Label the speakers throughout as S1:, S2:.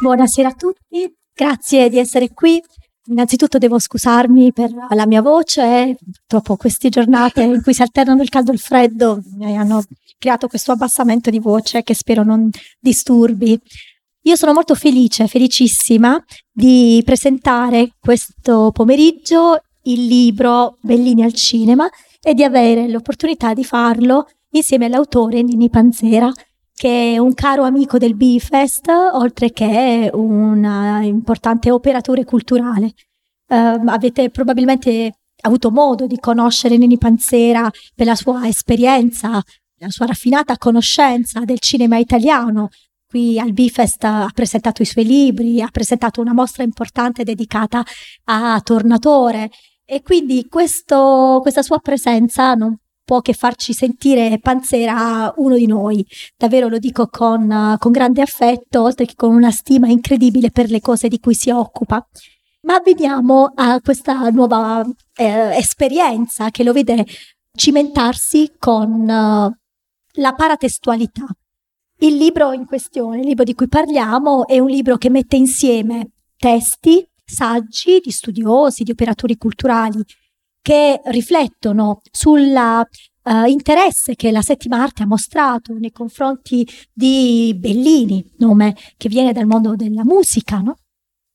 S1: Buonasera a tutti, grazie di essere qui. Innanzitutto devo scusarmi per la mia voce, purtroppo queste giornate in cui si alternano il caldo e il freddo mi hanno creato questo abbassamento di voce che spero non disturbi. Io sono molto felice, felicissima di presentare questo pomeriggio il libro Bellini al cinema e di avere l'opportunità di farlo insieme all'autore Nini Panzera, che è un caro amico del Bifest, oltre che un uh, importante operatore culturale. Uh, avete probabilmente avuto modo di conoscere Nini Panzera per la sua esperienza, la sua raffinata conoscenza del cinema italiano. Qui al Bifest ha presentato i suoi libri, ha presentato una mostra importante dedicata a Tornatore e quindi questo, questa sua presenza non può che farci sentire Panzera uno di noi. Davvero lo dico con, con grande affetto, oltre che con una stima incredibile per le cose di cui si occupa. Ma veniamo a questa nuova eh, esperienza che lo vede cimentarsi con uh, la paratestualità. Il libro in questione, il libro di cui parliamo, è un libro che mette insieme testi, saggi di studiosi, di operatori culturali che riflettono sull'interesse uh, che la settima arte ha mostrato nei confronti di Bellini, nome che viene dal mondo della musica, no?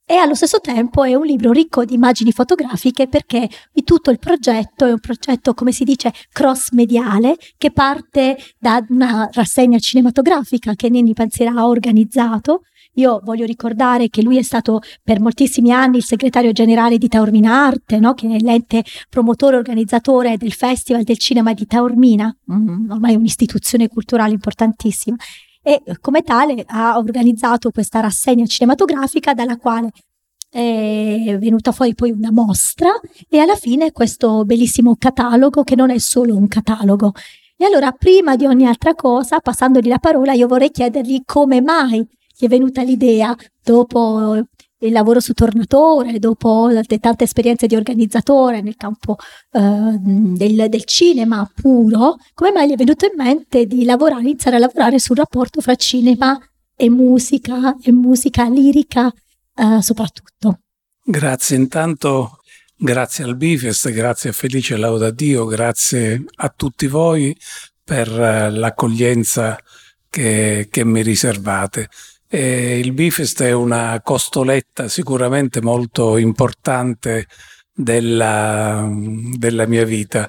S1: E allo stesso tempo è un libro ricco di immagini fotografiche perché tutto il progetto è un progetto, come si dice, cross-mediale che parte da una rassegna cinematografica che Nenni Panzera ha organizzato io voglio ricordare che lui è stato per moltissimi anni il segretario generale di Taormina Arte, no? che è l'ente promotore e organizzatore del Festival del Cinema di Taormina, mm, ormai un'istituzione culturale importantissima. E come tale ha organizzato questa rassegna cinematografica dalla quale è venuta fuori poi una mostra e alla fine questo bellissimo catalogo che non è solo un catalogo. E allora, prima di ogni altra cosa, passandogli la parola, io vorrei chiedergli come mai gli è venuta l'idea dopo il lavoro su Tornatore, dopo le tante esperienze di organizzatore nel campo eh, del, del, cinema puro, come mai gli è venuto in mente di lavorare, iniziare a lavorare sul rapporto fra cinema e musica e musica lirica eh, soprattutto?
S2: Grazie, intanto grazie al Bifest, grazie a Felice Lauda Dio, grazie a tutti voi per eh, l'accoglienza che, che mi riservate. Eh, il Bifest è una costoletta sicuramente molto importante della, della mia vita.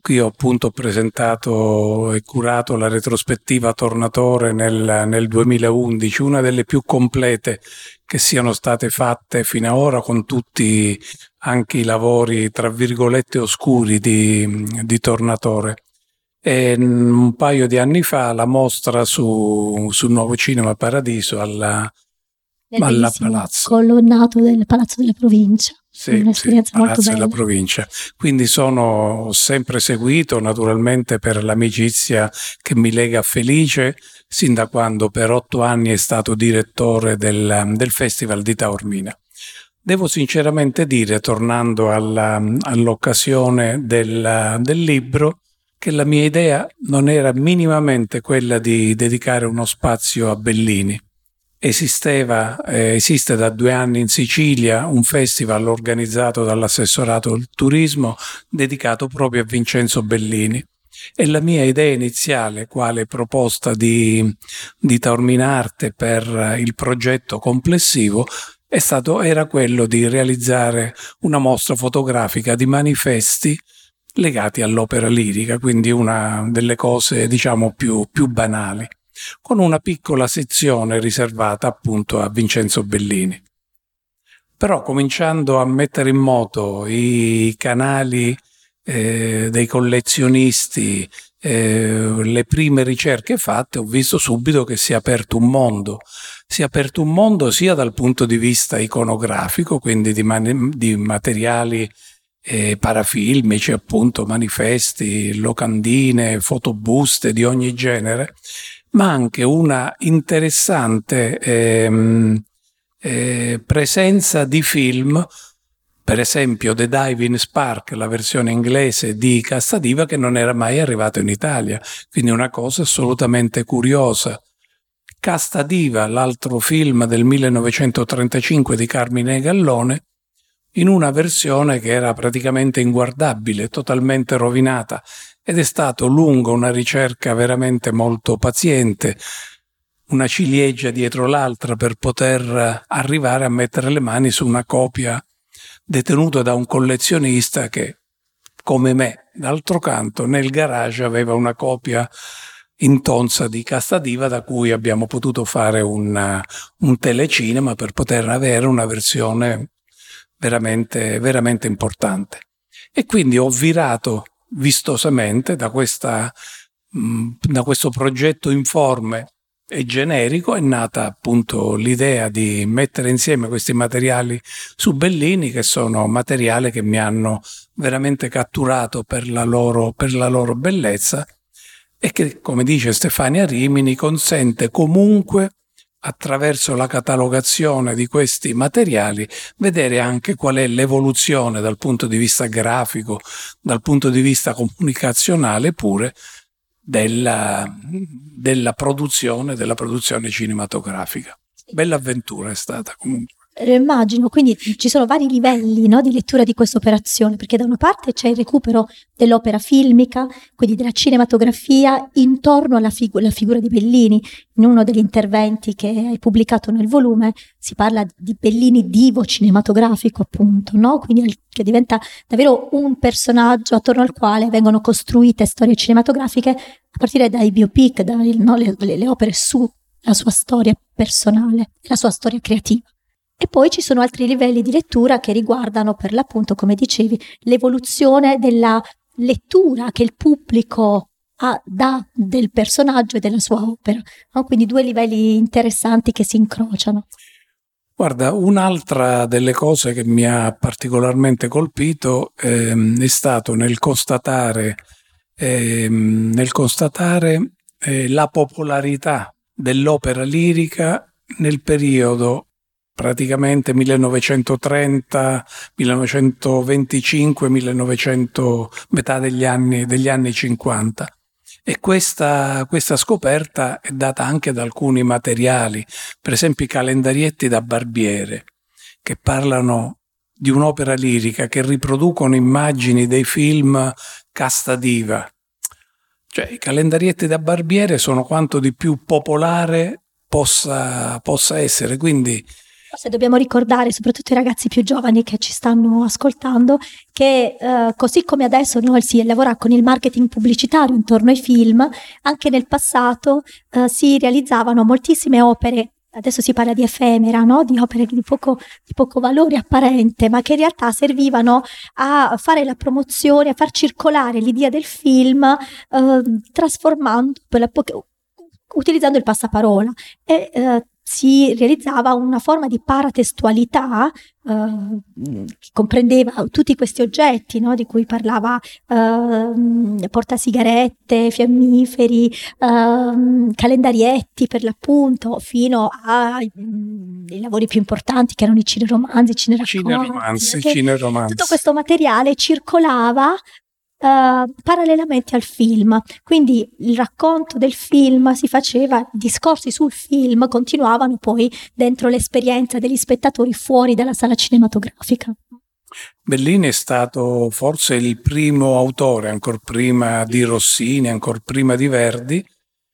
S2: Qui ho appunto presentato e curato la retrospettiva Tornatore nel, nel 2011, una delle più complete che siano state fatte fino ad ora con tutti anche i lavori tra virgolette oscuri di, di Tornatore. E un paio di anni fa la mostra su, sul nuovo cinema Paradiso alla, alla Palazzo.
S1: Colonnato del Palazzo della Provincia.
S2: Sì, un'esperienza sì, molto bella. della provincia. Quindi sono sempre seguito naturalmente per l'amicizia che mi lega a Felice, sin da quando per otto anni è stato direttore del, del Festival di Taormina. Devo sinceramente dire, tornando alla, all'occasione del, del libro, che la mia idea non era minimamente quella di dedicare uno spazio a Bellini. Esisteva, eh, esiste da due anni in Sicilia un festival organizzato dall'assessorato del turismo dedicato proprio a Vincenzo Bellini. E la mia idea iniziale, quale proposta di, di Taorminarte per il progetto complessivo, stato, era quello di realizzare una mostra fotografica di manifesti legati all'opera lirica, quindi una delle cose diciamo più, più banali, con una piccola sezione riservata appunto a Vincenzo Bellini. Però cominciando a mettere in moto i canali eh, dei collezionisti, eh, le prime ricerche fatte, ho visto subito che si è aperto un mondo. Si è aperto un mondo sia dal punto di vista iconografico, quindi di, man- di materiali eh, parafilmici, appunto, manifesti, locandine, fotobuste di ogni genere, ma anche una interessante ehm, eh, presenza di film, per esempio The Diving Spark, la versione inglese di Castadiva, che non era mai arrivato in Italia, quindi una cosa assolutamente curiosa. Casta Diva, l'altro film del 1935 di Carmine Gallone, in una versione che era praticamente inguardabile, totalmente rovinata ed è stato lungo una ricerca veramente molto paziente, una ciliegia dietro l'altra per poter arrivare a mettere le mani su una copia detenuta da un collezionista che, come me, d'altro canto, nel garage aveva una copia intonsa di Castadiva da cui abbiamo potuto fare un, un telecinema per poter avere una versione veramente, veramente importante. E quindi ho virato vistosamente da, questa, mm, da questo progetto informe e generico è nata appunto l'idea di mettere insieme questi materiali su Bellini che sono materiali che mi hanno veramente catturato per la loro, per la loro bellezza e che, come dice Stefania Rimini, consente comunque attraverso la catalogazione di questi materiali vedere anche qual è l'evoluzione dal punto di vista grafico, dal punto di vista comunicazionale pure della, della produzione, della produzione cinematografica. Bella avventura è stata comunque.
S1: Lo immagino, quindi ci sono vari livelli no, di lettura di questa operazione, perché da una parte c'è il recupero dell'opera filmica, quindi della cinematografia, intorno alla, figu- figura di Bellini. In uno degli interventi che hai pubblicato nel volume si parla di Bellini divo cinematografico, appunto, no? quindi che diventa davvero un personaggio attorno al quale vengono costruite storie cinematografiche a partire dai biopic, dalle no, le, le opere sulla sua storia personale, la sua storia creativa. E poi ci sono altri livelli di lettura che riguardano per l'appunto, come dicevi, l'evoluzione della lettura che il pubblico ha, dà del personaggio e della sua opera. No? Quindi due livelli interessanti che si incrociano.
S2: Guarda, un'altra delle cose che mi ha particolarmente colpito ehm, è stato nel constatare, ehm, nel constatare eh, la popolarità dell'opera lirica nel periodo praticamente 1930, 1925, 1900, metà degli anni, degli anni 50. E questa, questa, scoperta è data anche da alcuni materiali, per esempio i calendarietti da Barbiere, che parlano di un'opera lirica, che riproducono immagini dei film casta diva. Cioè, i calendarietti da Barbiere sono quanto di più popolare possa, possa essere, quindi
S1: Forse dobbiamo ricordare, soprattutto i ragazzi più giovani che ci stanno ascoltando, che eh, così come adesso noi si lavora con il marketing pubblicitario intorno ai film, anche nel passato eh, si realizzavano moltissime opere adesso si parla di effemera, no? di opere di poco, di poco, valore apparente, ma che in realtà servivano a fare la promozione, a far circolare l'idea del film, eh, trasformando, utilizzando il passaparola. E, eh, si realizzava una forma di paratestualità eh, che comprendeva tutti questi oggetti no, di cui parlava eh, portasigarette, fiammiferi, eh, calendarietti per l'appunto, fino ai mm, lavori più importanti che erano i cineromanzi, cineromanzi.
S2: Cineromanzi, cineromanzi.
S1: Tutto questo materiale circolava Uh, parallelamente al film. Quindi il racconto del film si faceva, i discorsi sul film continuavano poi dentro l'esperienza degli spettatori fuori dalla sala cinematografica.
S2: Bellini è stato forse il primo autore, ancora prima di Rossini, ancora prima di Verdi,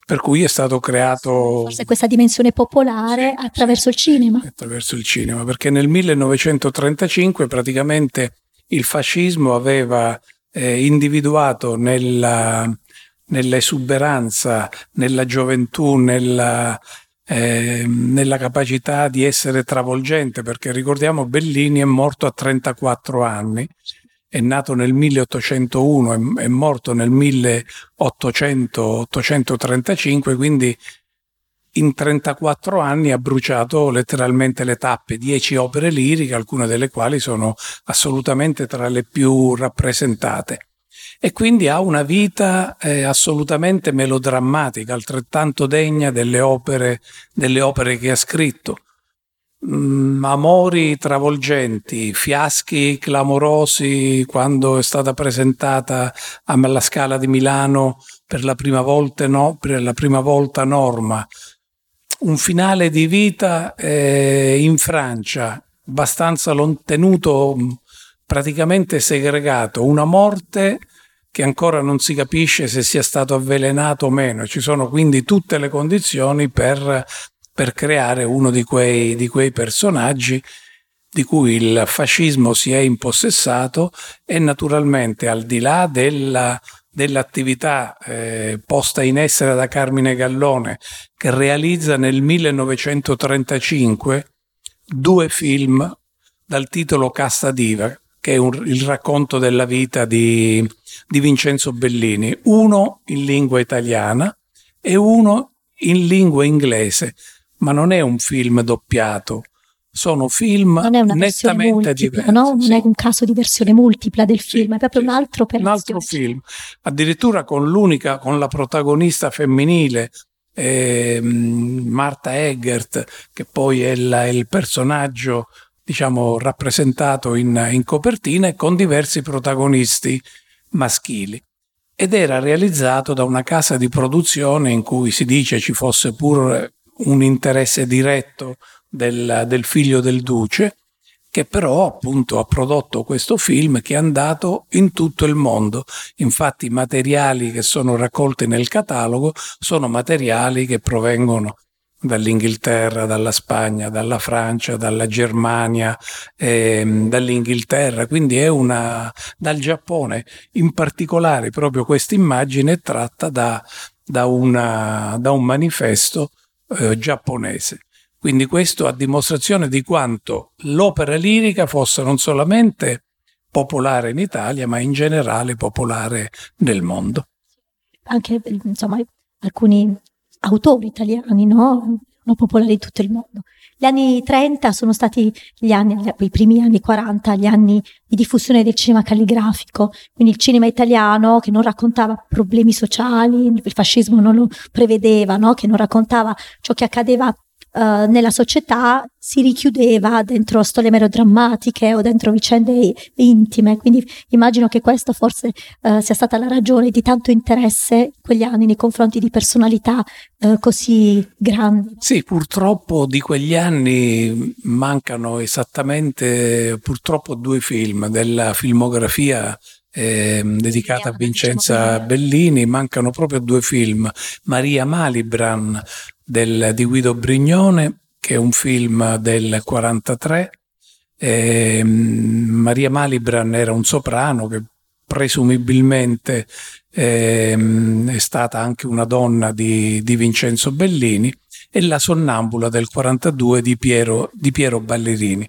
S2: per cui è stato creato...
S1: Forse questa dimensione popolare sì, attraverso il cinema.
S2: Attraverso il cinema, perché nel 1935 praticamente il fascismo aveva eh, individuato nella, nell'esuberanza, nella gioventù, nella, eh, nella capacità di essere travolgente, perché ricordiamo Bellini è morto a 34 anni, è nato nel 1801, è, è morto nel 1835, quindi in 34 anni ha bruciato letteralmente le tappe, 10 opere liriche, alcune delle quali sono assolutamente tra le più rappresentate. E quindi ha una vita eh, assolutamente melodrammatica, altrettanto degna delle opere, delle opere che ha scritto. Mm, amori travolgenti, fiaschi clamorosi quando è stata presentata alla Scala di Milano per la prima volta, no, per la prima volta Norma, un finale di vita eh, in Francia, abbastanza tenuto praticamente segregato, una morte che ancora non si capisce se sia stato avvelenato o meno. Ci sono quindi tutte le condizioni per, per creare uno di quei, di quei personaggi di cui il fascismo si è impossessato e naturalmente al di là della, dell'attività eh, posta in essere da Carmine Gallone che realizza nel 1935 due film dal titolo Casta Diva, che è un, il racconto della vita di, di Vincenzo Bellini, uno in lingua italiana e uno in lingua inglese, ma non è un film doppiato, sono film nettamente multipla, diversi.
S1: No? Non sì. è un caso di versione multipla del film, sì, è proprio sì. un altro
S2: Un altro film, addirittura con l'unica, con la protagonista femminile, eh, Marta Eggert, che poi è, la, è il personaggio diciamo rappresentato in, in copertina e con diversi protagonisti maschili ed era realizzato da una casa di produzione in cui si dice ci fosse pure un interesse diretto del, del, figlio del duce, che però appunto ha prodotto questo film che è andato in tutto il mondo. Infatti i materiali che sono raccolti nel catalogo sono materiali che provengono dall'Inghilterra, dalla Spagna, dalla Francia, dalla Germania, ehm, dall'Inghilterra, quindi è una dal Giappone. In particolare proprio questa immagine è tratta da, da, una, da un manifesto eh, giapponese. Quindi questo a dimostrazione di quanto l'opera lirica fosse non solamente popolare in Italia, ma in generale popolare nel mondo.
S1: Anche insomma, alcuni autori italiani, no? Sono popolari in tutto il mondo. Gli anni 30 sono stati gli anni, i primi anni 40, gli anni di diffusione del cinema calligrafico, quindi il cinema italiano che non raccontava problemi sociali, il fascismo non lo prevedeva, no? che non raccontava ciò che accadeva Uh, nella società si richiudeva dentro storie melodrammatiche o dentro vicende intime. Quindi immagino che questa forse uh, sia stata la ragione di tanto interesse in quegli anni nei confronti di personalità uh, così grandi.
S2: Sì, purtroppo di quegli anni mancano esattamente purtroppo due film della filmografia eh, dedicata a Vincenza Bellini, mancano proprio due film, Maria Malibran del, di Guido Brignone, che è un film del 43. Eh, Maria Malibran era un soprano che presumibilmente eh, è stata anche una donna di, di, Vincenzo Bellini e La sonnambula del 42 di di Piero Ballerini.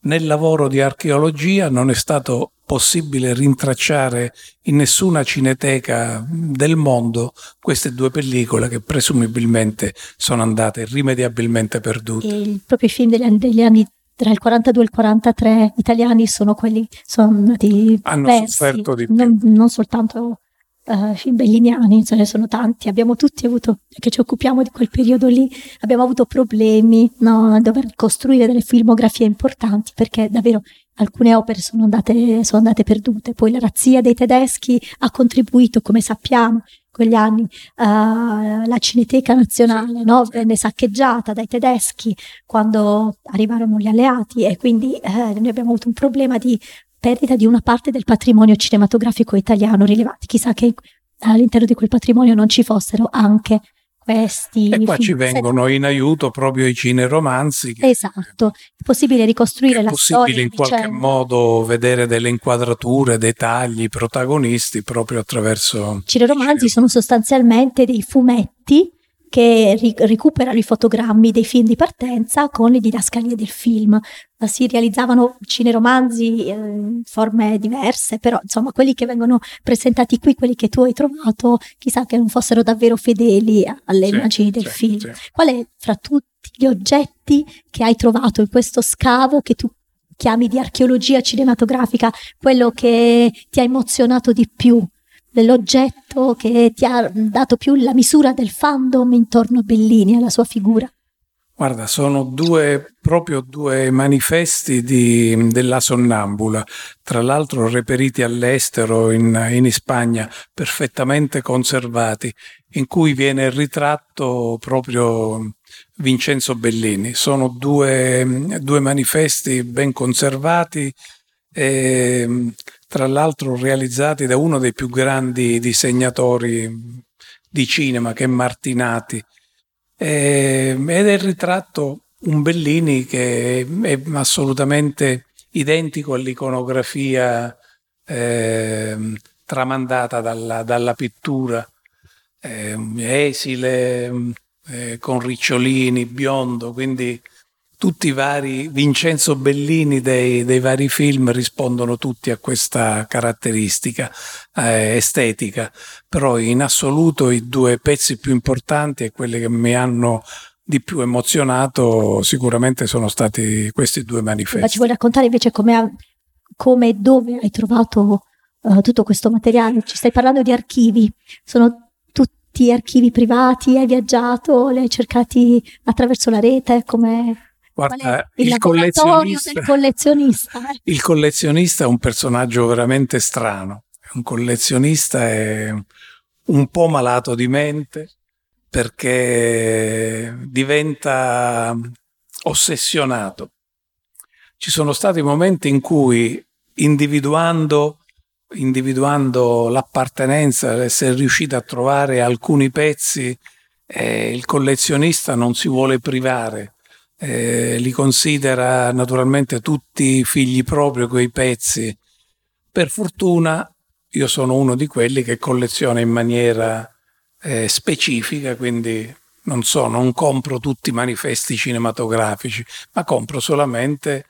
S2: Nel lavoro di archeologia non è stato possibile rintracciare in nessuna cineteca del mondo queste due pellicole che presumibilmente sono andate irrimediabilmente perdute.
S1: E proprio i film degli anni, degli anni tra il 42 e il 43 italiani sono quelli sono andati
S2: hanno
S1: persi,
S2: sofferto di più.
S1: Non, non soltanto uh, film belliniani, ce ne sono tanti, abbiamo tutti avuto, che ci occupiamo di quel periodo lì, abbiamo avuto problemi no, a dover costruire delle filmografie importanti perché davvero alcune opere sono andate, sono andate perdute. Poi la razzia dei tedeschi ha contribuito, come sappiamo, in quegli anni uh, la Cineteca Nazionale no? venne saccheggiata dai tedeschi quando arrivarono gli alleati e quindi eh, noi abbiamo avuto un problema di perdita di una parte del patrimonio cinematografico italiano rilevante. Chissà che all'interno di quel patrimonio non ci fossero anche questi.
S2: E qua ci vengono in aiuto proprio i cineromanzi.
S1: Esatto, è possibile ricostruire è la
S2: possibile
S1: storia.
S2: È possibile in qualche modo vedere delle inquadrature, dettagli, protagonisti proprio attraverso.
S1: I cineromanzi sono sostanzialmente dei fumetti che ri- recuperano i fotogrammi dei film di partenza con le didascalie del film. Si realizzavano cineromanzi eh, in forme diverse, però insomma quelli che vengono presentati qui, quelli che tu hai trovato, chissà che non fossero davvero fedeli alle sì, immagini del sì, film. Sì. Qual è fra tutti gli oggetti che hai trovato in questo scavo che tu chiami di archeologia cinematografica, quello che ti ha emozionato di più dell'oggetto che ti ha dato più la misura del fandom intorno a Bellini, alla sua figura?
S2: Guarda, sono due, proprio due manifesti di, della sonnambula, tra l'altro reperiti all'estero, in, in Spagna, perfettamente conservati, in cui viene ritratto proprio Vincenzo Bellini. Sono due, due manifesti ben conservati e tra l'altro realizzati da uno dei più grandi disegnatori di cinema che è Martinati. ed è il ritratto un Bellini che è assolutamente identico all'iconografia eh, tramandata dalla, dalla pittura, eh, esile, eh, con ricciolini, biondo, quindi tutti i vari Vincenzo Bellini dei, dei vari film rispondono tutti a questa caratteristica eh, estetica, però in assoluto i due pezzi più importanti e quelli che mi hanno di più emozionato sicuramente sono stati questi due manifesti. Ma
S1: ci vuoi raccontare invece come, e dove hai trovato uh, tutto questo materiale? Ci stai parlando di archivi, sono tutti archivi privati, hai viaggiato, li hai cercati attraverso la rete, come...
S2: Guarda, il, il collezionista,
S1: collezionista eh?
S2: il collezionista è un personaggio veramente strano. Un collezionista è un po' malato di mente perché diventa ossessionato. Ci sono stati momenti in cui individuando, individuando l'appartenenza, è riuscito a trovare alcuni pezzi, eh, il collezionista non si vuole privare eh, li considera naturalmente tutti figli propri quei pezzi. Per fortuna io sono uno di quelli che colleziona in maniera eh, specifica, quindi non so, non compro tutti i manifesti cinematografici, ma compro solamente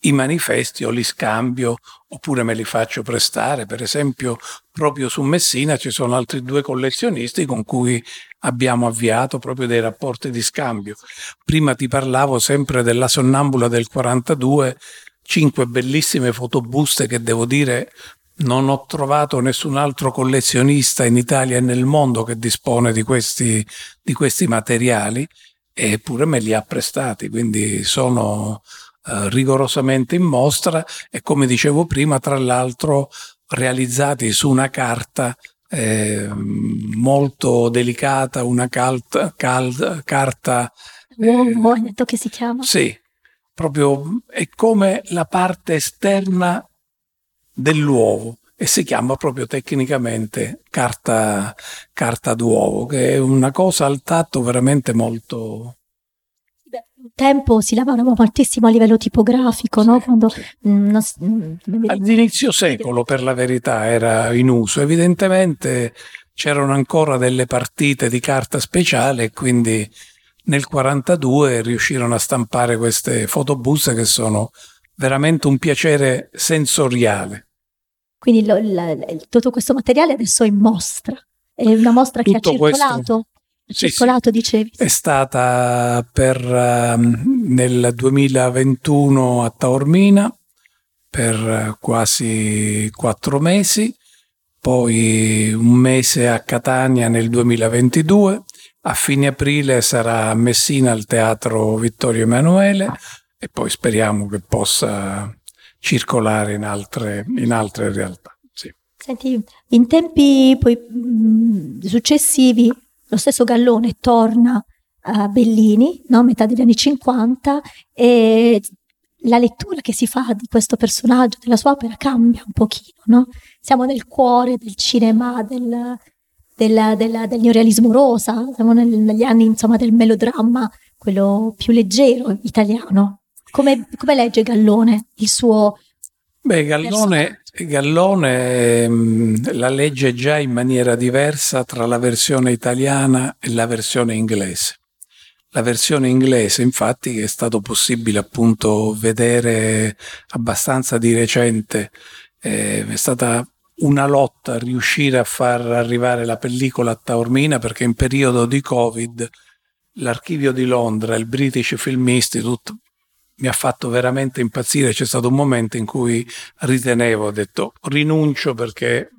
S2: i manifesti o li scambio oppure me li faccio prestare. Per esempio, proprio su Messina ci sono altri due collezionisti con cui abbiamo avviato proprio dei rapporti di scambio. Prima ti parlavo sempre della sonnambula del 42, cinque bellissime fotobuste che devo dire non ho trovato nessun altro collezionista in Italia e nel mondo che dispone di questi, di questi materiali eppure me li ha prestati, quindi sono eh, rigorosamente in mostra e come dicevo prima, tra l'altro realizzati su una carta eh, molto delicata, una calt, cal, carta...
S1: Uovo, hai detto che si chiama?
S2: Sì, proprio è come la parte esterna dell'uovo e si chiama proprio tecnicamente carta, carta d'uovo, che è una cosa al tatto veramente molto,
S1: tempo si lavorava moltissimo a livello tipografico, no? Quando,
S2: mh, non, mh, All'inizio secolo, per la verità, era in uso. Evidentemente c'erano ancora delle partite di carta speciale e quindi nel 1942 riuscirono a stampare queste fotobuste che sono veramente un piacere sensoriale.
S1: Quindi lo, la, tutto questo materiale adesso è in mostra. È una mostra tutto che ha circolato. Questo, circolato, sì, dicevi.
S2: È stata per, um, nel 2021 a Taormina per quasi quattro mesi, poi un mese a Catania nel 2022, a fine aprile sarà a Messina al Teatro Vittorio Emanuele e poi speriamo che possa circolare in altre, in altre realtà. Sì.
S1: Senti, in tempi poi, mh, successivi lo stesso Gallone torna a Bellini, no? metà degli anni 50, e la lettura che si fa di questo personaggio, della sua opera, cambia un pochino. No? Siamo nel cuore del cinema, del, del, del, del neorealismo rosa, siamo nel, negli anni insomma, del melodramma, quello più leggero italiano. Come, come legge Gallone il suo
S2: Beh, Gallone, Gallone mh, la legge già in maniera diversa tra la versione italiana e la versione inglese. La versione inglese, infatti, è stato possibile appunto vedere abbastanza di recente, eh, è stata una lotta a riuscire a far arrivare la pellicola a Taormina perché in periodo di Covid l'archivio di Londra, il British Film Institute, mi ha fatto veramente impazzire. C'è stato un momento in cui ritenevo, ho detto rinuncio perché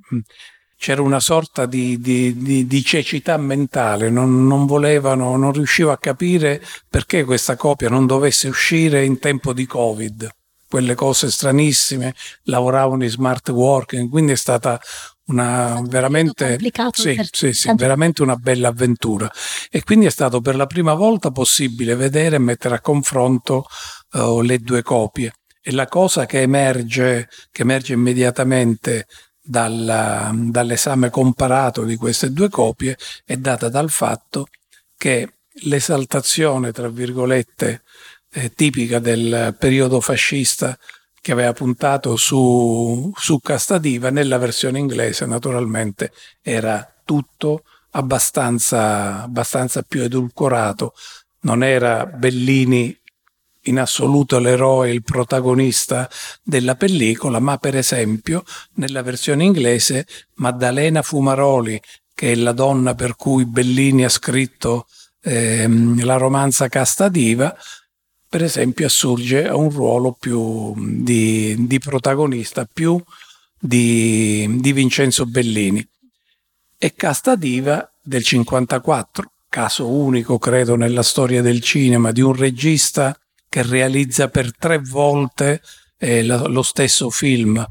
S2: c'era una sorta di, di, di, di cecità mentale, non, non, volevano, non riuscivo a capire perché questa copia non dovesse uscire in tempo di Covid. Quelle cose stranissime, lavoravano in smart working, quindi è stata una veramente, sì, sì, sì, veramente una bella avventura. E quindi è stato per la prima volta possibile vedere e mettere a confronto uh, le due copie. E la cosa che emerge, che emerge immediatamente dalla, dall'esame comparato di queste due copie è data dal fatto che l'esaltazione, tra virgolette, eh, tipica del periodo fascista che aveva puntato su, su Castadiva, nella versione inglese naturalmente era tutto abbastanza, abbastanza più edulcorato. Non era Bellini in assoluto l'eroe, il protagonista della pellicola, ma per esempio nella versione inglese Maddalena Fumaroli, che è la donna per cui Bellini ha scritto ehm, la romanza Casta Diva, per esempio assurge a un ruolo più di, di protagonista, più di, di, Vincenzo Bellini. E Casta Diva del 54, caso unico credo nella storia del cinema, di un regista che realizza per tre volte eh, lo stesso film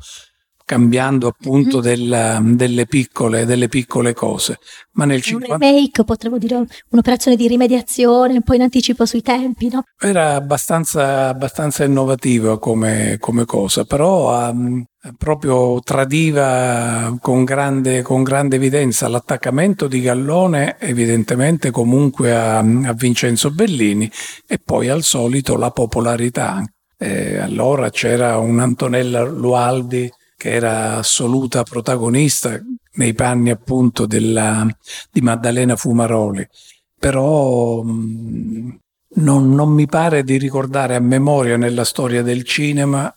S2: cambiando appunto mm. della, delle, piccole, delle, piccole, cose.
S1: Ma nel 50... Un remake, potremmo dire un'operazione di rimediazione, un po' in anticipo sui tempi, no?
S2: Era abbastanza, abbastanza innovativo come, come, cosa, però um, proprio tradiva con grande, con grande, evidenza l'attaccamento di Gallone evidentemente comunque a, a Vincenzo Bellini e poi al solito la popolarità. Eh, allora c'era un'Antonella Lualdi che era assoluta protagonista nei panni appunto della, di Maddalena Fumaroli, però mh, non, non mi pare di ricordare a memoria nella storia del cinema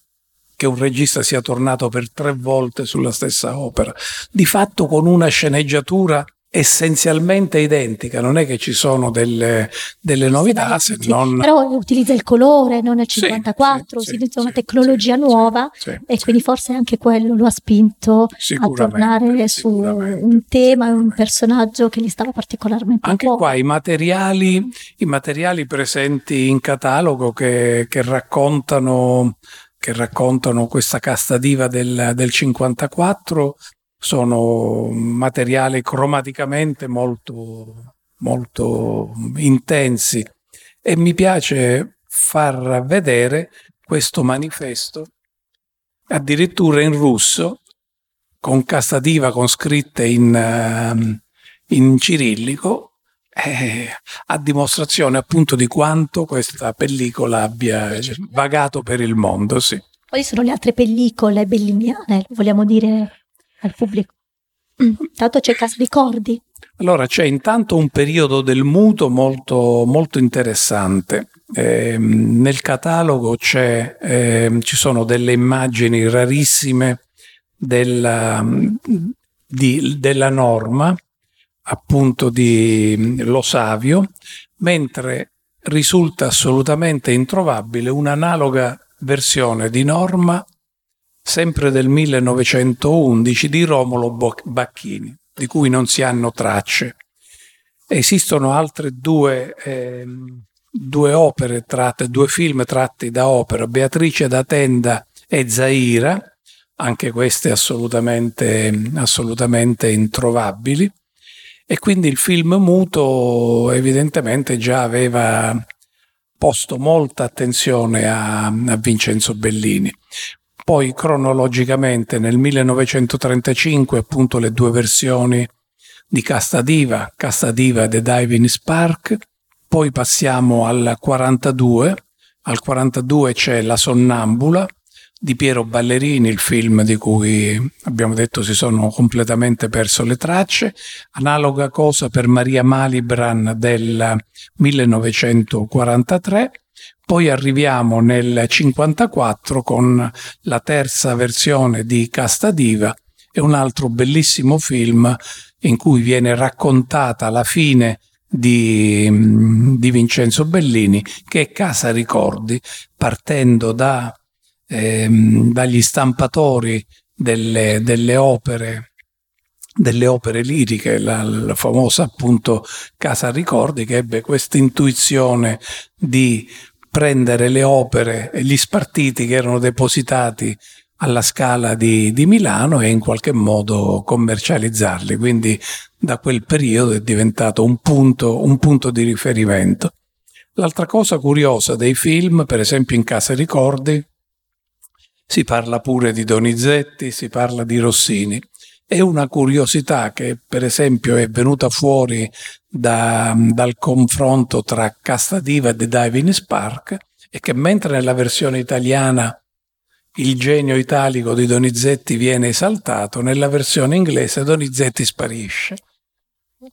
S2: che un regista sia tornato per tre volte sulla stessa opera, di fatto con una sceneggiatura essenzialmente identica, non è che ci sono delle, delle novità, se non...
S1: però utilizza il colore, non è 54, sì, sì, utilizza sì, una tecnologia nuova e quindi forse anche quello lo ha spinto a tornare su un tema e un personaggio che gli stava particolarmente
S2: Anche
S1: buono.
S2: qua i materiali, i materiali presenti in catalogo che, che raccontano che raccontano questa casta diva del, del 54 sono materiali cromaticamente molto, molto intensi e mi piace far vedere questo manifesto addirittura in russo con castativa con scritte in, ehm, in cirillico eh, a dimostrazione appunto di quanto questa pellicola abbia vagato per il mondo. Sì.
S1: Quali sono le altre pellicole belliniane, vogliamo dire al pubblico. Mm. Tanto c'è Casa Ricordi.
S2: Allora c'è intanto un periodo del muto molto, molto interessante. Eh, nel catalogo eh, ci sono delle immagini rarissime della, di, della norma, appunto di Lo Savio, mentre risulta assolutamente introvabile un'analoga versione di norma sempre del 1911 di Romolo Bacchini, di cui non si hanno tracce. Esistono altre due, eh, due opere tratte, due film tratti da opera, Beatrice da Tenda e Zaira, anche queste assolutamente, assolutamente introvabili. E quindi il film muto evidentemente già aveva posto molta attenzione a, a Vincenzo Bellini. Poi cronologicamente nel 1935 appunto le due versioni di Casta Diva, Casta Diva e The Diving Spark, poi passiamo al 42, al 42 c'è La Sonnambula di Piero Ballerini, il film di cui abbiamo detto si sono completamente perso le tracce, analoga cosa per Maria Malibran del 1943 poi arriviamo nel 54 con la terza versione di Casta Diva e un altro bellissimo film in cui viene raccontata la fine di, di Vincenzo Bellini, che è Casa Ricordi, partendo da, ehm, dagli stampatori delle, delle opere delle opere liriche, la, la, famosa appunto Casa Ricordi che ebbe questa intuizione di prendere le opere e gli spartiti che erano depositati alla Scala di, di Milano e in qualche modo commercializzarli. Quindi da quel periodo è diventato un punto, un punto di riferimento. L'altra cosa curiosa dei film, per esempio in Casa Ricordi, si parla pure di Donizetti, si parla di Rossini. È una curiosità che per esempio è venuta fuori da, dal confronto tra Casta Diva e The Diving Spark e che mentre nella versione italiana il genio italico di Donizetti viene esaltato, nella versione inglese Donizetti sparisce.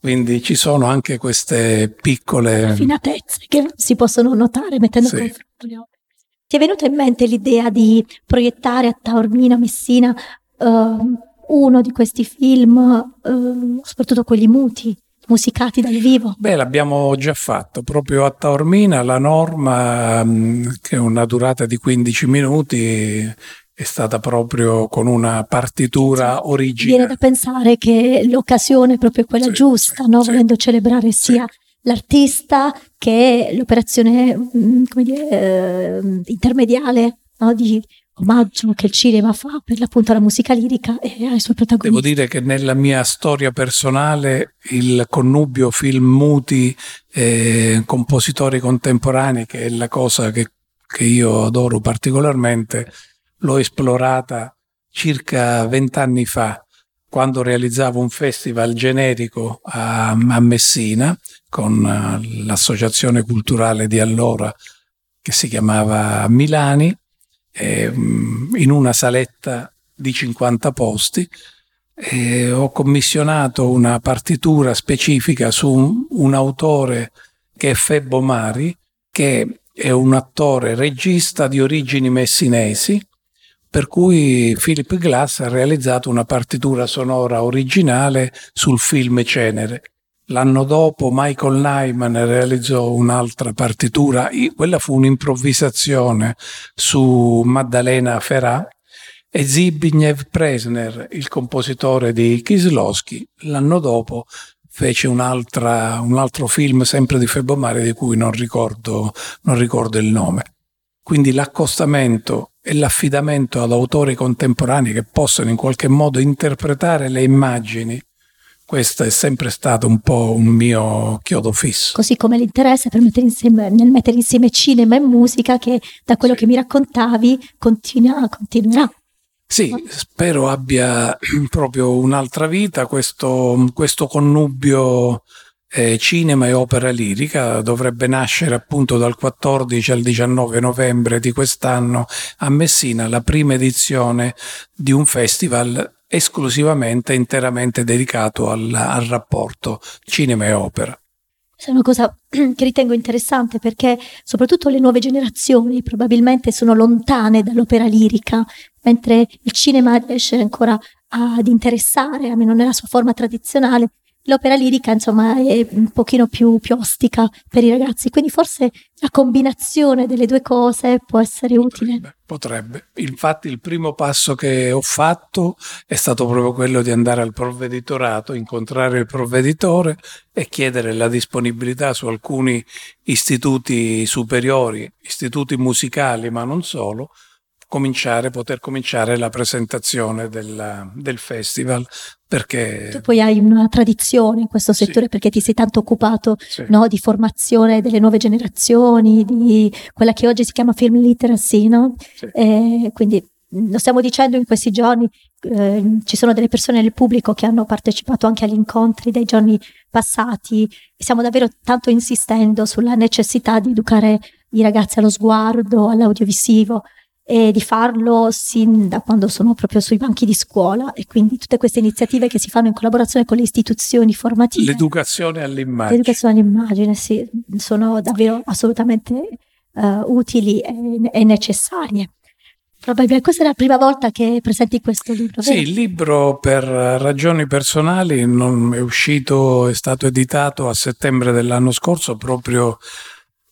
S2: Quindi ci sono anche queste piccole
S1: finatezze che si possono notare mettendo sì. confronto le opere. Ti è venuta in mente l'idea di proiettare a Taormina, Messina, uh, uno di questi film, uh, soprattutto quelli muti, musicati dal vivo?
S2: Beh, l'abbiamo già fatto. Proprio a Taormina la norma, um, che è una durata di 15 minuti, è stata proprio con una partitura sì, originale.
S1: Viene da pensare che l'occasione è proprio quella sì, giusta, no? sì, volendo celebrare sia l'artista che l'operazione mm, come dire, eh, intermediale no? di omaggio che il cinema fa per l'appunto alla musica lirica e ai suoi protagonisti.
S2: Devo dire che nella mia storia personale il connubio film muti e compositori contemporanei, che è la cosa che, che io adoro particolarmente, l'ho esplorata circa vent'anni fa, quando realizzavo un festival generico a, a Messina con uh, l'associazione culturale di allora che si chiamava Milani, eh, in una saletta di 50 posti. Eh, ho commissionato una partitura specifica su un, un autore che è Febbo Mari, che è un attore regista di origini messinesi per cui Philip Glass ha realizzato una partitura sonora originale sul film Cenere. L'anno dopo Michael Nyman realizzò un'altra partitura, quella fu un'improvvisazione su Maddalena Ferrà e Zbigniew Presner, il compositore di Kislowski, l'anno dopo fece un altro film sempre di Febomare di cui non ricordo, non ricordo il nome. Quindi l'accostamento e l'affidamento ad autori contemporanei che possano in qualche modo interpretare le immagini, questo è sempre stato un po' un mio chiodo fisso.
S1: Così come l'interesse per mettere insieme, nel mettere insieme cinema e musica che da quello sì. che mi raccontavi continua, continuerà.
S2: Sì, spero abbia proprio un'altra vita questo, questo connubio eh, cinema e opera lirica dovrebbe nascere appunto dal 14 al 19 novembre di quest'anno a Messina la prima edizione di un festival esclusivamente interamente dedicato al, al rapporto cinema e opera.
S1: È una cosa che ritengo interessante perché soprattutto le nuove generazioni probabilmente sono lontane dall'opera lirica, mentre il cinema riesce ancora ad interessare, almeno nella sua forma tradizionale, l'opera lirica insomma è un pochino più, più ostica per i ragazzi, quindi forse la combinazione delle due cose può essere utile.
S2: Potrebbe, potrebbe. Infatti il primo passo che ho fatto è stato proprio quello di andare al provveditorato, incontrare il provveditore e chiedere la disponibilità su alcuni istituti superiori, istituti musicali ma non solo, cominciare, poter cominciare la presentazione del, del festival. Perché...
S1: Tu poi hai una tradizione in questo settore sì. perché ti sei tanto occupato sì. no, di formazione delle nuove generazioni, di quella che oggi si chiama film literacy, no? Sì. E quindi lo stiamo dicendo in questi giorni, eh, ci sono delle persone nel pubblico che hanno partecipato anche agli incontri dei giorni passati stiamo davvero tanto insistendo sulla necessità di educare i ragazzi allo sguardo, all'audiovisivo, e di farlo sin da quando sono proprio sui banchi di scuola e quindi tutte queste iniziative che si fanno in collaborazione con le istituzioni formative.
S2: L'educazione all'immagine.
S1: L'educazione all'immagine, sì, sono davvero assolutamente uh, utili e, e necessarie. Probabilmente questa è la prima volta che presenti questo libro.
S2: Vero? Sì, il libro per ragioni personali non è uscito, è stato editato a settembre dell'anno scorso proprio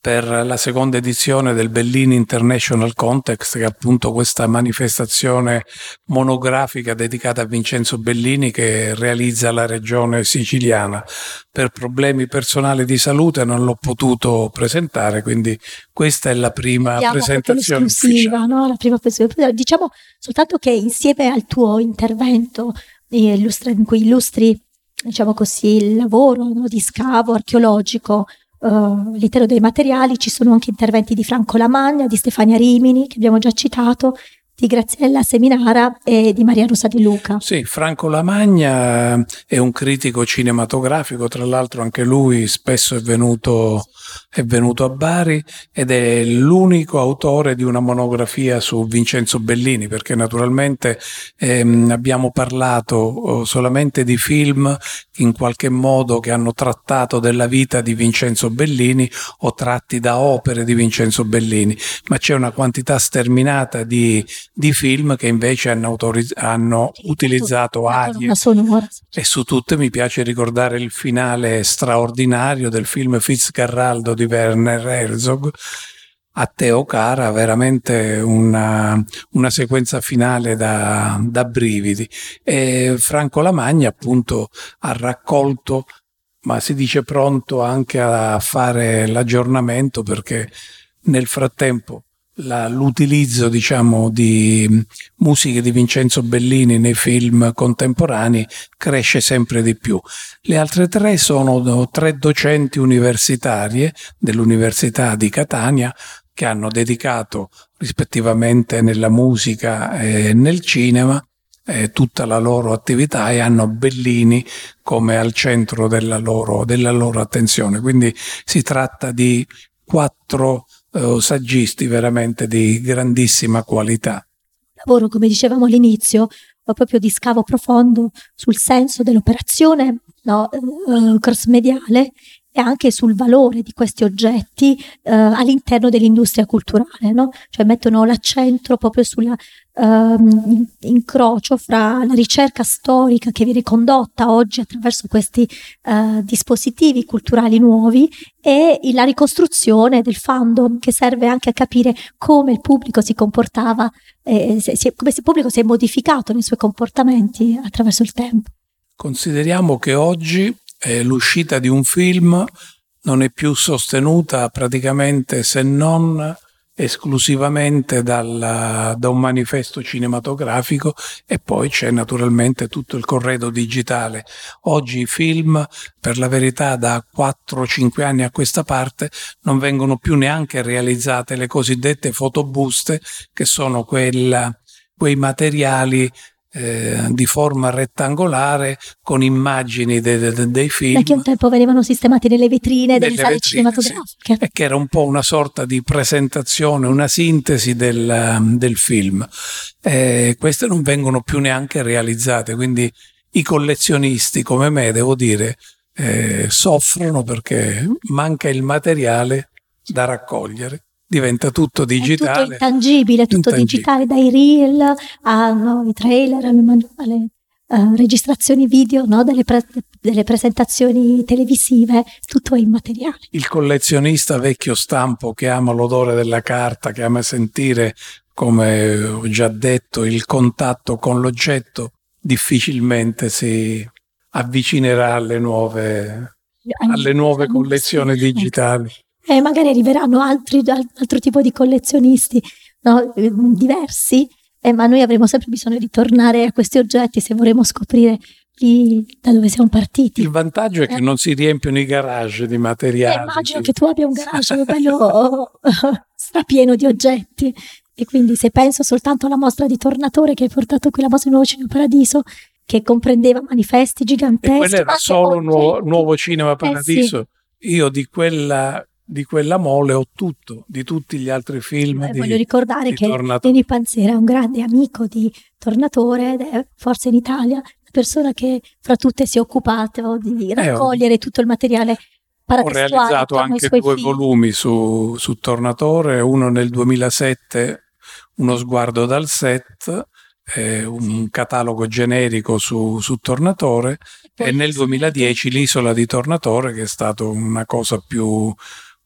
S2: per la seconda edizione del Bellini International Context, che è appunto questa manifestazione monografica dedicata a Vincenzo Bellini che realizza la regione siciliana. Per problemi personali di salute non l'ho potuto presentare, quindi questa è la prima Vediamo presentazione ufficiale.
S1: No? La prima presentazione. Diciamo soltanto che insieme al tuo intervento in cui illustri diciamo così, il lavoro no, di scavo archeologico uh, all'interno dei materiali ci sono anche interventi di Franco Lamagna, di Stefania Rimini, che abbiamo già citato, di Graziella Seminara e di Maria Rosa Di Luca.
S2: Sì, Franco Lamagna è un critico cinematografico, tra l'altro anche lui spesso è venuto è venuto a Bari ed è l'unico autore di una monografia su Vincenzo Bellini, perché naturalmente ehm, abbiamo parlato oh, solamente di film in qualche modo che hanno trattato della vita di Vincenzo Bellini o tratti da opere di Vincenzo Bellini, ma c'è una quantità sterminata di, di film che invece hanno, autorizz- hanno utilizzato arie e su tutte mi piace ricordare il finale straordinario del film Fitzgeraldo di Werner Herzog. A Teo Cara, veramente una, una sequenza finale da, da, brividi. E Franco Lamagna appunto ha raccolto, ma si dice pronto anche a fare l'aggiornamento perché nel frattempo la, l'utilizzo diciamo di musiche di Vincenzo Bellini nei film contemporanei cresce sempre di più. Le altre tre sono tre docenti universitarie dell'Università di Catania che hanno dedicato rispettivamente nella musica e nel cinema eh, tutta la loro attività e hanno Bellini come al centro della loro, della loro attenzione. Quindi si tratta di quattro eh, saggisti veramente di grandissima qualità.
S1: Lavoro, come dicevamo all'inizio, proprio di scavo profondo sul senso dell'operazione no, eh, cross-mediale e anche sul valore di questi oggetti eh, all'interno dell'industria culturale, no? cioè mettono l'accento proprio sull'incrocio ehm, fra la ricerca storica che viene condotta oggi attraverso questi eh, dispositivi culturali nuovi e la ricostruzione del fandom che serve anche a capire come il pubblico si comportava, eh, si è, come il pubblico si è modificato nei suoi comportamenti attraverso il tempo.
S2: Consideriamo che oggi eh, l'uscita di un film non è più sostenuta praticamente se non esclusivamente dal, da un manifesto cinematografico e poi c'è naturalmente tutto il corredo digitale. Oggi i film, per la verità, da 4-5 anni a questa parte non vengono più neanche realizzate le cosiddette fotobuste, che sono quella, quei materiali eh, di forma rettangolare con immagini de, de, dei film.
S1: che un tempo venivano sistemati nelle vetrine delle, delle sale vetrine, cinematografiche.
S2: Sì. E che era un po' una sorta di presentazione, una sintesi del, del film. Eh, queste non vengono più neanche realizzate, quindi i collezionisti come me, devo dire, eh, soffrono perché manca il materiale da raccogliere diventa tutto digitale.
S1: È tutto intangibile, tutto intangibile. digitale, dai reel ai trailer, alle, alle uh, registrazioni video, no? delle, pre- delle, presentazioni televisive, tutto è immateriale.
S2: Il collezionista vecchio stampo che ama l'odore della carta, che ama sentire, come ho già detto, il contatto con l'oggetto, difficilmente si avvicinerà alle nuove, alle nuove collezioni digitali
S1: e magari arriveranno altri, altro tipo di collezionisti no? diversi, eh, ma noi avremo sempre bisogno di tornare a questi oggetti se vorremmo scoprire da dove siamo partiti.
S2: Il vantaggio è che eh. non si riempiono i garage di materiali. Eh,
S1: immagino che tu abbia un garage bello strapieno di oggetti. E quindi se penso soltanto alla mostra di Tornatore che hai portato qui la mostra di Nuovo Cinema Paradiso, che comprendeva manifesti giganteschi. E
S2: quello era solo nuovo, nuovo, Cinema Paradiso. Eh sì. Io di quella di quella mole ho tutto, di tutti gli altri film.
S1: Eh, di, voglio ricordare che Denis Panzera è un grande amico di Tornatore ed è forse in Italia la persona che fra tutte si è occupato di eh, raccogliere eh, tutto il materiale
S2: ho realizzato anche due film. volumi su, su, Tornatore, uno nel 2007, Uno sguardo dal set, eh, un catalogo generico su, su Tornatore, e, e nel 2010 L'isola di Tornatore, che è stata una cosa più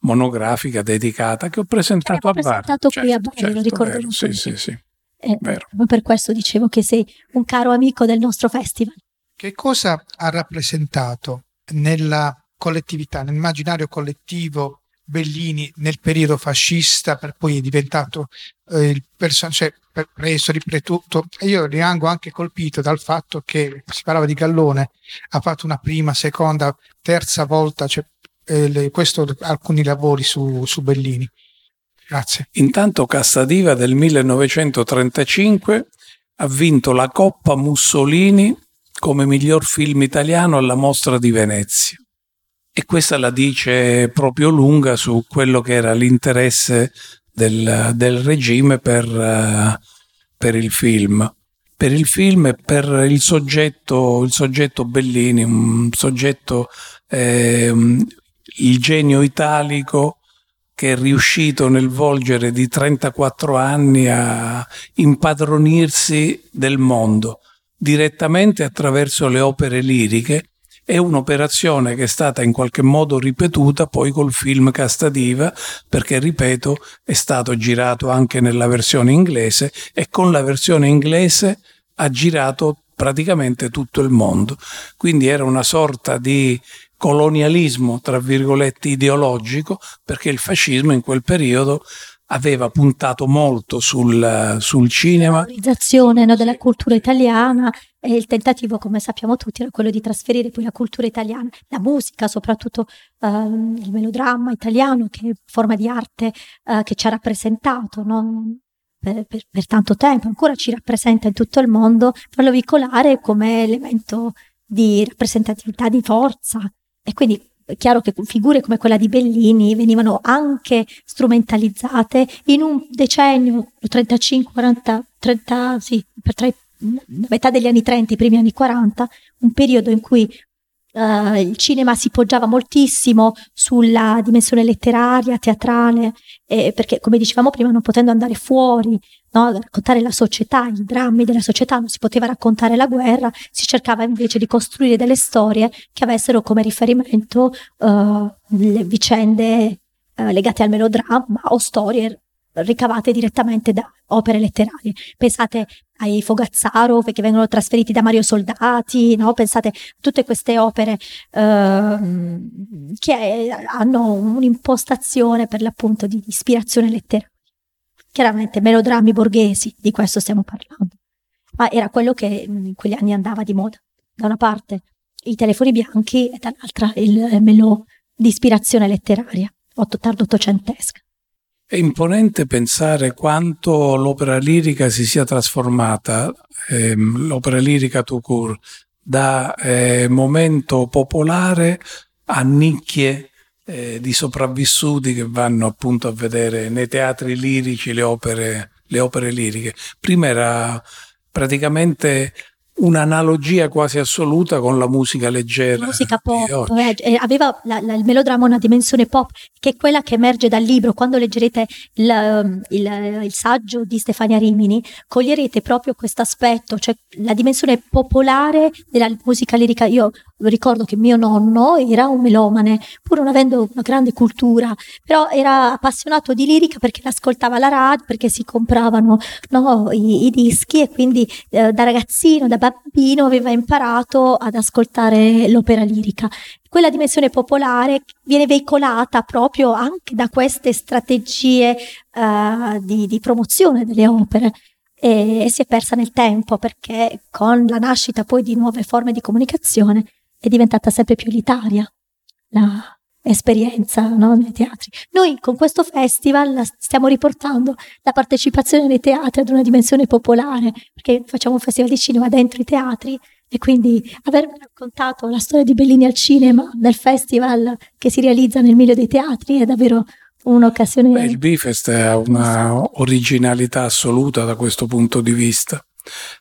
S2: monografica dedicata che ho presentato
S1: a Bari. presentato qui certo, a Bari, certo, lo ricordo.
S2: Vero, sì, sì, sì.
S1: Eh, per questo dicevo che sei un caro amico del nostro festival.
S3: Che cosa ha rappresentato nella collettività, nell'immaginario collettivo Bellini nel periodo fascista, per poi è diventato eh, il personaggio, cioè, preso, ripetuto. E io rimango anche colpito dal fatto che si parlava di Gallone, ha fatto una prima, seconda, terza volta, cioè, eh, le, questo, alcuni lavori su, su Bellini. Grazie.
S2: Intanto Castadiva del 1935 ha vinto la Coppa Mussolini come miglior film italiano alla Mostra di Venezia. E questa la dice proprio lunga su quello che era l'interesse del, del regime per, uh, per, il film. Per il film e per il soggetto, il soggetto Bellini, un soggetto, eh, il genio italico che è riuscito nel volgere di 34 anni a impadronirsi del mondo direttamente attraverso le opere liriche è un'operazione che è stata in qualche modo ripetuta poi col film Castadiva, perché ripeto, è stato girato anche nella versione inglese e con la versione inglese ha girato praticamente tutto il mondo. Quindi era una sorta di colonialismo, tra virgolette, ideologico, perché il fascismo in quel periodo aveva puntato molto sul, sul cinema. La
S1: valorizzazione no, della cultura italiana e il tentativo, come sappiamo tutti, era quello di trasferire poi la cultura italiana, la musica, soprattutto uh, il melodramma italiano, che è forma di arte uh, che ci ha rappresentato no? per, per, per, tanto tempo, ancora ci rappresenta in tutto il mondo, farlo veicolare come elemento di rappresentatività, di forza. E quindi è chiaro che figure come quella di Bellini venivano anche strumentalizzate in un decennio, 35, 40, 30, sì, per tre, metà degli anni 30, i primi anni 40, un periodo in cui Uh, il cinema si poggiava moltissimo sulla dimensione letteraria, teatrale, eh, perché come dicevamo prima, non potendo andare fuori, no, raccontare la società, i drammi della società, non si poteva raccontare la guerra, si cercava invece di costruire delle storie che avessero come riferimento uh, le vicende uh, legate al melodramma o storie ricavate direttamente da opere letterarie. Pensate ai Fogazzaro che vengono trasferiti da Mario Soldati, no? pensate a tutte queste opere eh, che hanno un'impostazione per l'appunto di ispirazione letteraria. Chiaramente melodrammi borghesi, di questo stiamo parlando, ma era quello che in quegli anni andava di moda. Da una parte i telefoni bianchi e dall'altra il melò di ispirazione letteraria, tardo ottocentesca.
S2: È imponente pensare quanto l'opera lirica si sia trasformata, ehm, l'opera lirica tout court, da eh, momento popolare a nicchie eh, di sopravvissuti che vanno appunto a vedere nei teatri lirici le opere, le opere liriche. Prima era praticamente un'analogia quasi assoluta con la musica leggera.
S1: Musica pop, eh, eh, aveva la, la, il melodramma una dimensione pop che è quella che emerge dal libro. Quando leggerete il, um, il, il saggio di Stefania Rimini, coglierete proprio questo aspetto, cioè la dimensione popolare della musica lirica. Io ricordo che mio nonno era un melomane, pur non avendo una grande cultura, però era appassionato di lirica perché ascoltava la radio, perché si compravano no, i, i, dischi e quindi eh, da ragazzino, da bambino aveva imparato ad ascoltare l'opera lirica. Quella dimensione popolare viene veicolata proprio anche da queste strategie uh, di, di promozione delle opere e si è persa nel tempo perché con la nascita poi di nuove forme di comunicazione è diventata sempre più elitaria l'esperienza no, nei teatri. Noi con questo festival stiamo riportando la partecipazione nei teatri ad una dimensione popolare, perché facciamo un festival di cinema dentro i teatri e quindi avermi raccontato la storia di Bellini al cinema nel festival che si realizza nel meglio dei teatri è davvero un'occasione.
S2: Beh, il Bifest ha una originalità assoluta da questo punto di vista.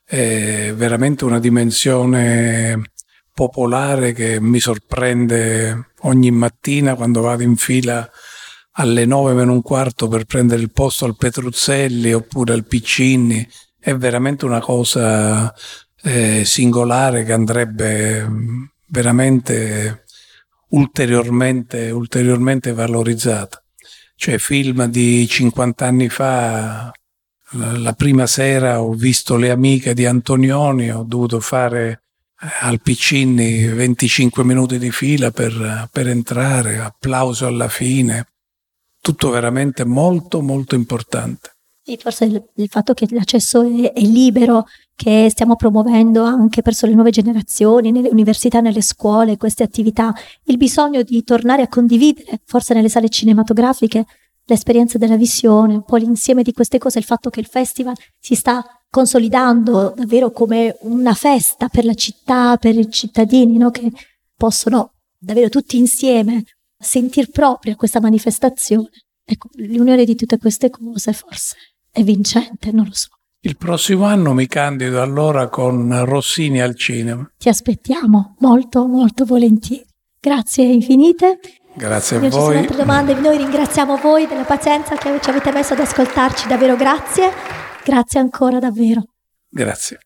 S2: È veramente una dimensione popolare che mi sorprende ogni mattina quando vado in fila alle nove meno un quarto per prendere il posto al Petruzzelli oppure al Piccini. È veramente una cosa eh, singolare che andrebbe veramente ulteriormente, ulteriormente valorizzata. Cioè film di 50 anni fa, la prima sera ho visto Le amiche di Antonioni, ho dovuto fare al Piccini 25 minuti di fila per, per entrare, applauso alla fine, tutto veramente molto molto importante.
S1: Sì, forse il, il, fatto che l'accesso è, è, libero, che stiamo promuovendo anche verso le nuove generazioni, nelle università, nelle scuole, queste attività, il bisogno di tornare a condividere, forse nelle sale cinematografiche, l'esperienza della visione, un po' l'insieme di queste cose, il fatto che il festival si sta consolidando davvero come una festa per la città, per i cittadini, no? che possono davvero tutti insieme sentir proprio questa manifestazione. Ecco, l'unione di tutte queste cose forse è vincente, non lo so.
S2: Il prossimo anno mi candido allora con Rossini al cinema.
S1: Ti aspettiamo molto, molto volentieri. Grazie infinite.
S2: Grazie a Io voi. Ci sono
S1: altre domande, noi ringraziamo voi della pazienza che ci avete messo ad ascoltarci, davvero grazie. Grazie ancora, davvero.
S2: Grazie.